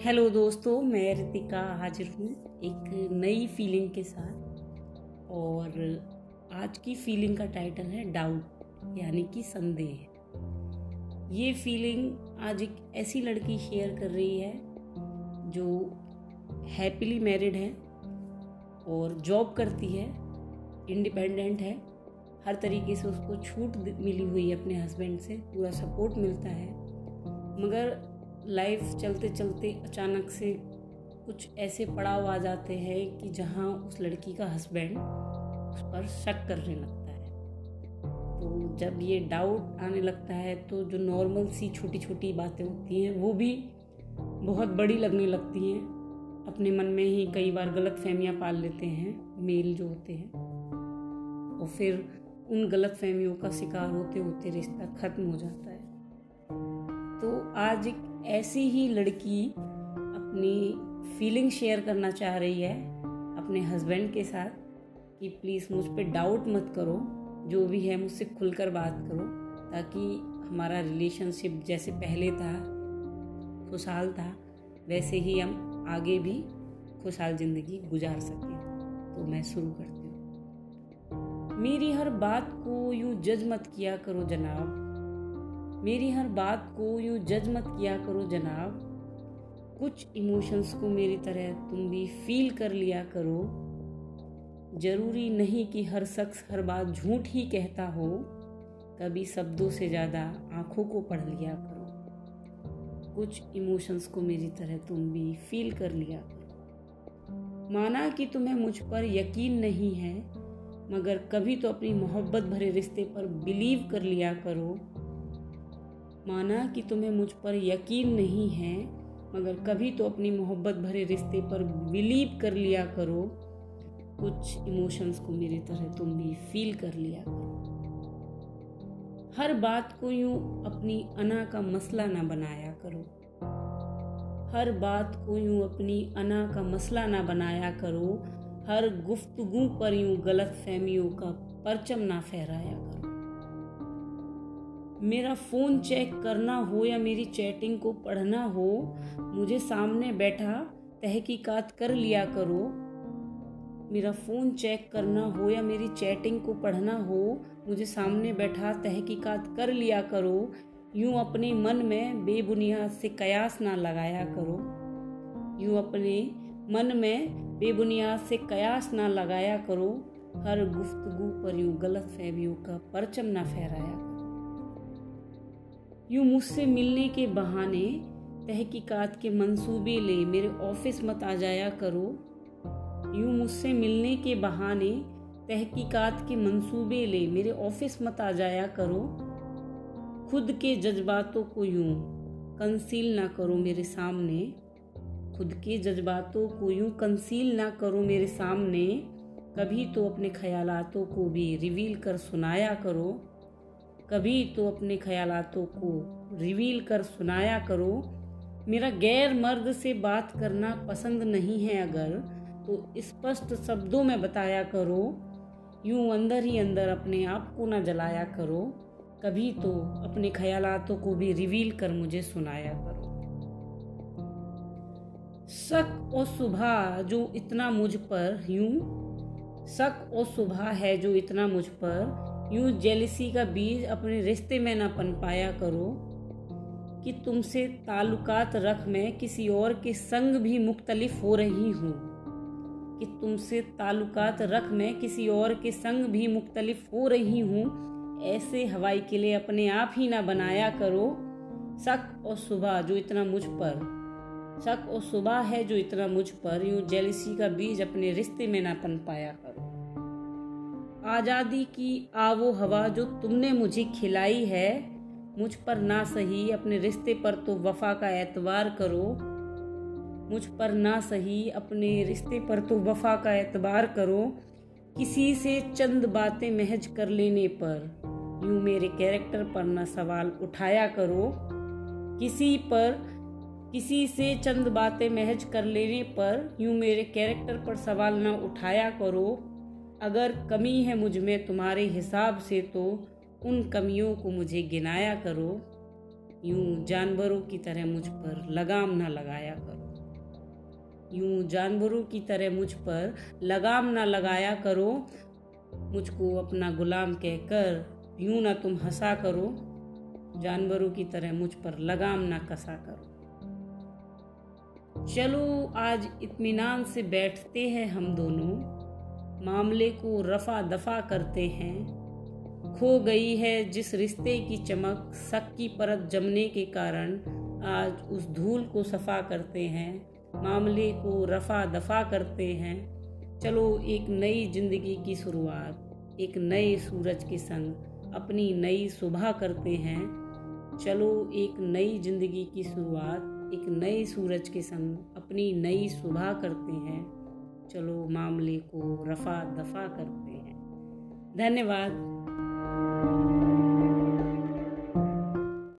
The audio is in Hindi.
हेलो दोस्तों, मैं रितिका हाजिर हूँ एक नई फीलिंग के साथ। और आज की फीलिंग का टाइटल है डाउट यानी कि संदेह। ये फीलिंग आज एक ऐसी लड़की शेयर कर रही है, जो हैप्पीली मैरिड है और जॉब करती है इंडिपेंडेंट है। हर तरीके से उसको छूट मिली हुई है अपने हस्बैंड से, पूरा सपोर्ट मिलता है। मगर लाइफ चलते चलते अचानक से कुछ ऐसे पड़ाव आ जाते हैं कि जहाँ उस लड़की का हस्बैंड उस पर शक करने लगता है। तो जब ये डाउट आने लगता है तो जो नॉर्मल सी छोटी छोटी बातें होती हैं, वो भी बहुत बड़ी लगने लगती हैं। अपने मन में ही कई बार गलत फहमियाँ पाल लेते हैं, मेल जो होते हैं। और फिर उन गलत फहमियों का शिकार होते होते रिश्ता खत्म हो जाता है। तो आज एक ऐसी ही लड़की अपनी फीलिंग शेयर करना चाह रही है अपने हस्बैंड के साथ कि प्लीज़ मुझ पर डाउट मत करो, जो भी है मुझसे खुलकर बात करो, ताकि हमारा रिलेशनशिप जैसे पहले था, खुशहाल था, वैसे ही हम आगे भी खुशहाल ज़िंदगी गुजार सकें। तो मैं शुरू करती हूँ। मेरी हर बात को यूँ जज मत किया करो जनाब। मेरी हर बात को यूँ जज मत किया करो जनाब। कुछ इमोशंस को मेरी तरह तुम भी फील कर लिया करो। ज़रूरी नहीं कि हर शख्स हर बात झूठ ही कहता हो। कभी शब्दों से ज़्यादा आँखों को पढ़ लिया करो। कुछ इमोशंस को मेरी तरह तुम भी फील कर लिया करो। माना कि तुम्हें मुझ पर यकीन नहीं है, मगर कभी तो अपनी मोहब्बत भरे रिश्ते पर बिलीव कर लिया करो। माना कि तुम्हें मुझ पर यकीन नहीं है, मगर कभी तो अपनी मोहब्बत भरे रिश्ते पर बिलीव कर लिया करो। कुछ इमोशंस को मेरी तरह तुम भी फील कर लिया करो। हर बात को यूँ अपनी अना का मसला ना बनाया करो। हर बात को यूँ अपनी अना का मसला ना बनाया करो। हर गुफ्तगु पर यूँ गलत फहमियों का परचम ना फहराया करो। मेरा फ़ोन चेक करना हो या मेरी चैटिंग को पढ़ना हो, मुझे सामने बैठा, तहकीकात कर लिया करो। मेरा फ़ोन चेक करना हो या मेरी चैटिंग को पढ़ना हो, मुझे सामने बैठा, तहकीकात कर लिया करो। यूँ अपने मन में बेबुनियाद से कयास ना लगाया करो। यूँ अपने मन में बेबुनियाद से कयास ना लगाया करो। हर गुफ्तगु पर यूँ गलत फहमियों का परचम ना फहराया करो। यूँ मुझसे मिलने के बहाने तहकीकात के मंसूबे ले, मेरे ऑफ़िस मत आ जाया करो। यूँ मुझसे मिलने के बहाने तहकीकात के मंसूबे ले, मेरे ऑफ़िस मत आ जाया करो। खुद के जज्बातों को यूँ कंसील ना करो मेरे सामने। खुद के जज्बातों को यूँ कंसील ना करो मेरे सामने। कभी तो अपने ख्यालातों को भी रिवील कर सुनाया करो। कभी तो अपने ख्यालातों को रिवील कर सुनाया करो। मेरा गैर मर्द से बात करना पसंद नहीं है अगर तो स्पष्ट शब्दों में बताया करो। यूँ अंदर ही अंदर अपने आप को ना जलाया करो। कभी तो अपने ख्यालातों को भी रिवील कर मुझे सुनाया करो। शक और सुबह जो इतना मुझ पर, यूँ? शक और सुबह है जो इतना मुझ पर यूँ जेलिसी का बीज अपने रिश्ते में ना पन पाया करो कि तुमसे ताल्लुकात रख मैं किसी और के संग भी मुख्तलिफ़ हो रही हूँ। कि तुमसे ताल्लुकात रख मैं किसी और के संग भी मुख्तलिफ़ हो रही हूँ। ऐसे हवाई के लिए अपने आप ही ना बनाया करो। शक और सुबह जो इतना मुझ पर, शक और सुबह है जो इतना मुझ पर। यूँ जेलिसी का बीज अपने रिश्ते में ना पन पाया करो। आज़ादी की आवो हवा जो तुमने मुझे खिलाई है, मुझ पर ना सही अपने रिश्ते पर तो वफा का एतबार करो। मुझ पर ना सही अपने रिश्ते पर तो वफा का एतबार करो। किसी से चंद बातें महज कर लेने पर, यूँ मेरे कैरेक्टर पर ना सवाल उठाया करो। किसी पर, किसी से चंद बातें महज कर लेने पर, यूँ मेरे कैरेक्टर पर सवाल ना उठाया करो। अगर कमी है मुझमें तुम्हारे हिसाब से तो उन कमियों को मुझे गिनाया करो। यूँ जानवरों की तरह मुझ पर लगाम ना लगाया करो। यूँ जानवरों की तरह मुझ पर लगाम ना लगाया करो। मुझको अपना गुलाम कहकर यूँ ना तुम हंसा करो। जानवरों की तरह मुझ पर लगाम ना कसा करो। चलो आज इत्मीनान से बैठते हैं हम दोनों। मामले को रफा दफ़ा करते हैं। खो गई है जिस रिश्ते की चमक शक की परत जमने के कारण आज उस धूल को सफ़ा करते हैं। मामले को रफा दफ़ा करते हैं। चलो एक नई ज़िंदगी की शुरुआत, एक नए सूरज के संग अपनी नई सुबह करते हैं। चलो एक नई ज़िंदगी की शुरुआत, एक नए सूरज के संग अपनी नई सुबह करते हैं। चलो मामले को रफा दफ़ा करते हैं। धन्यवाद।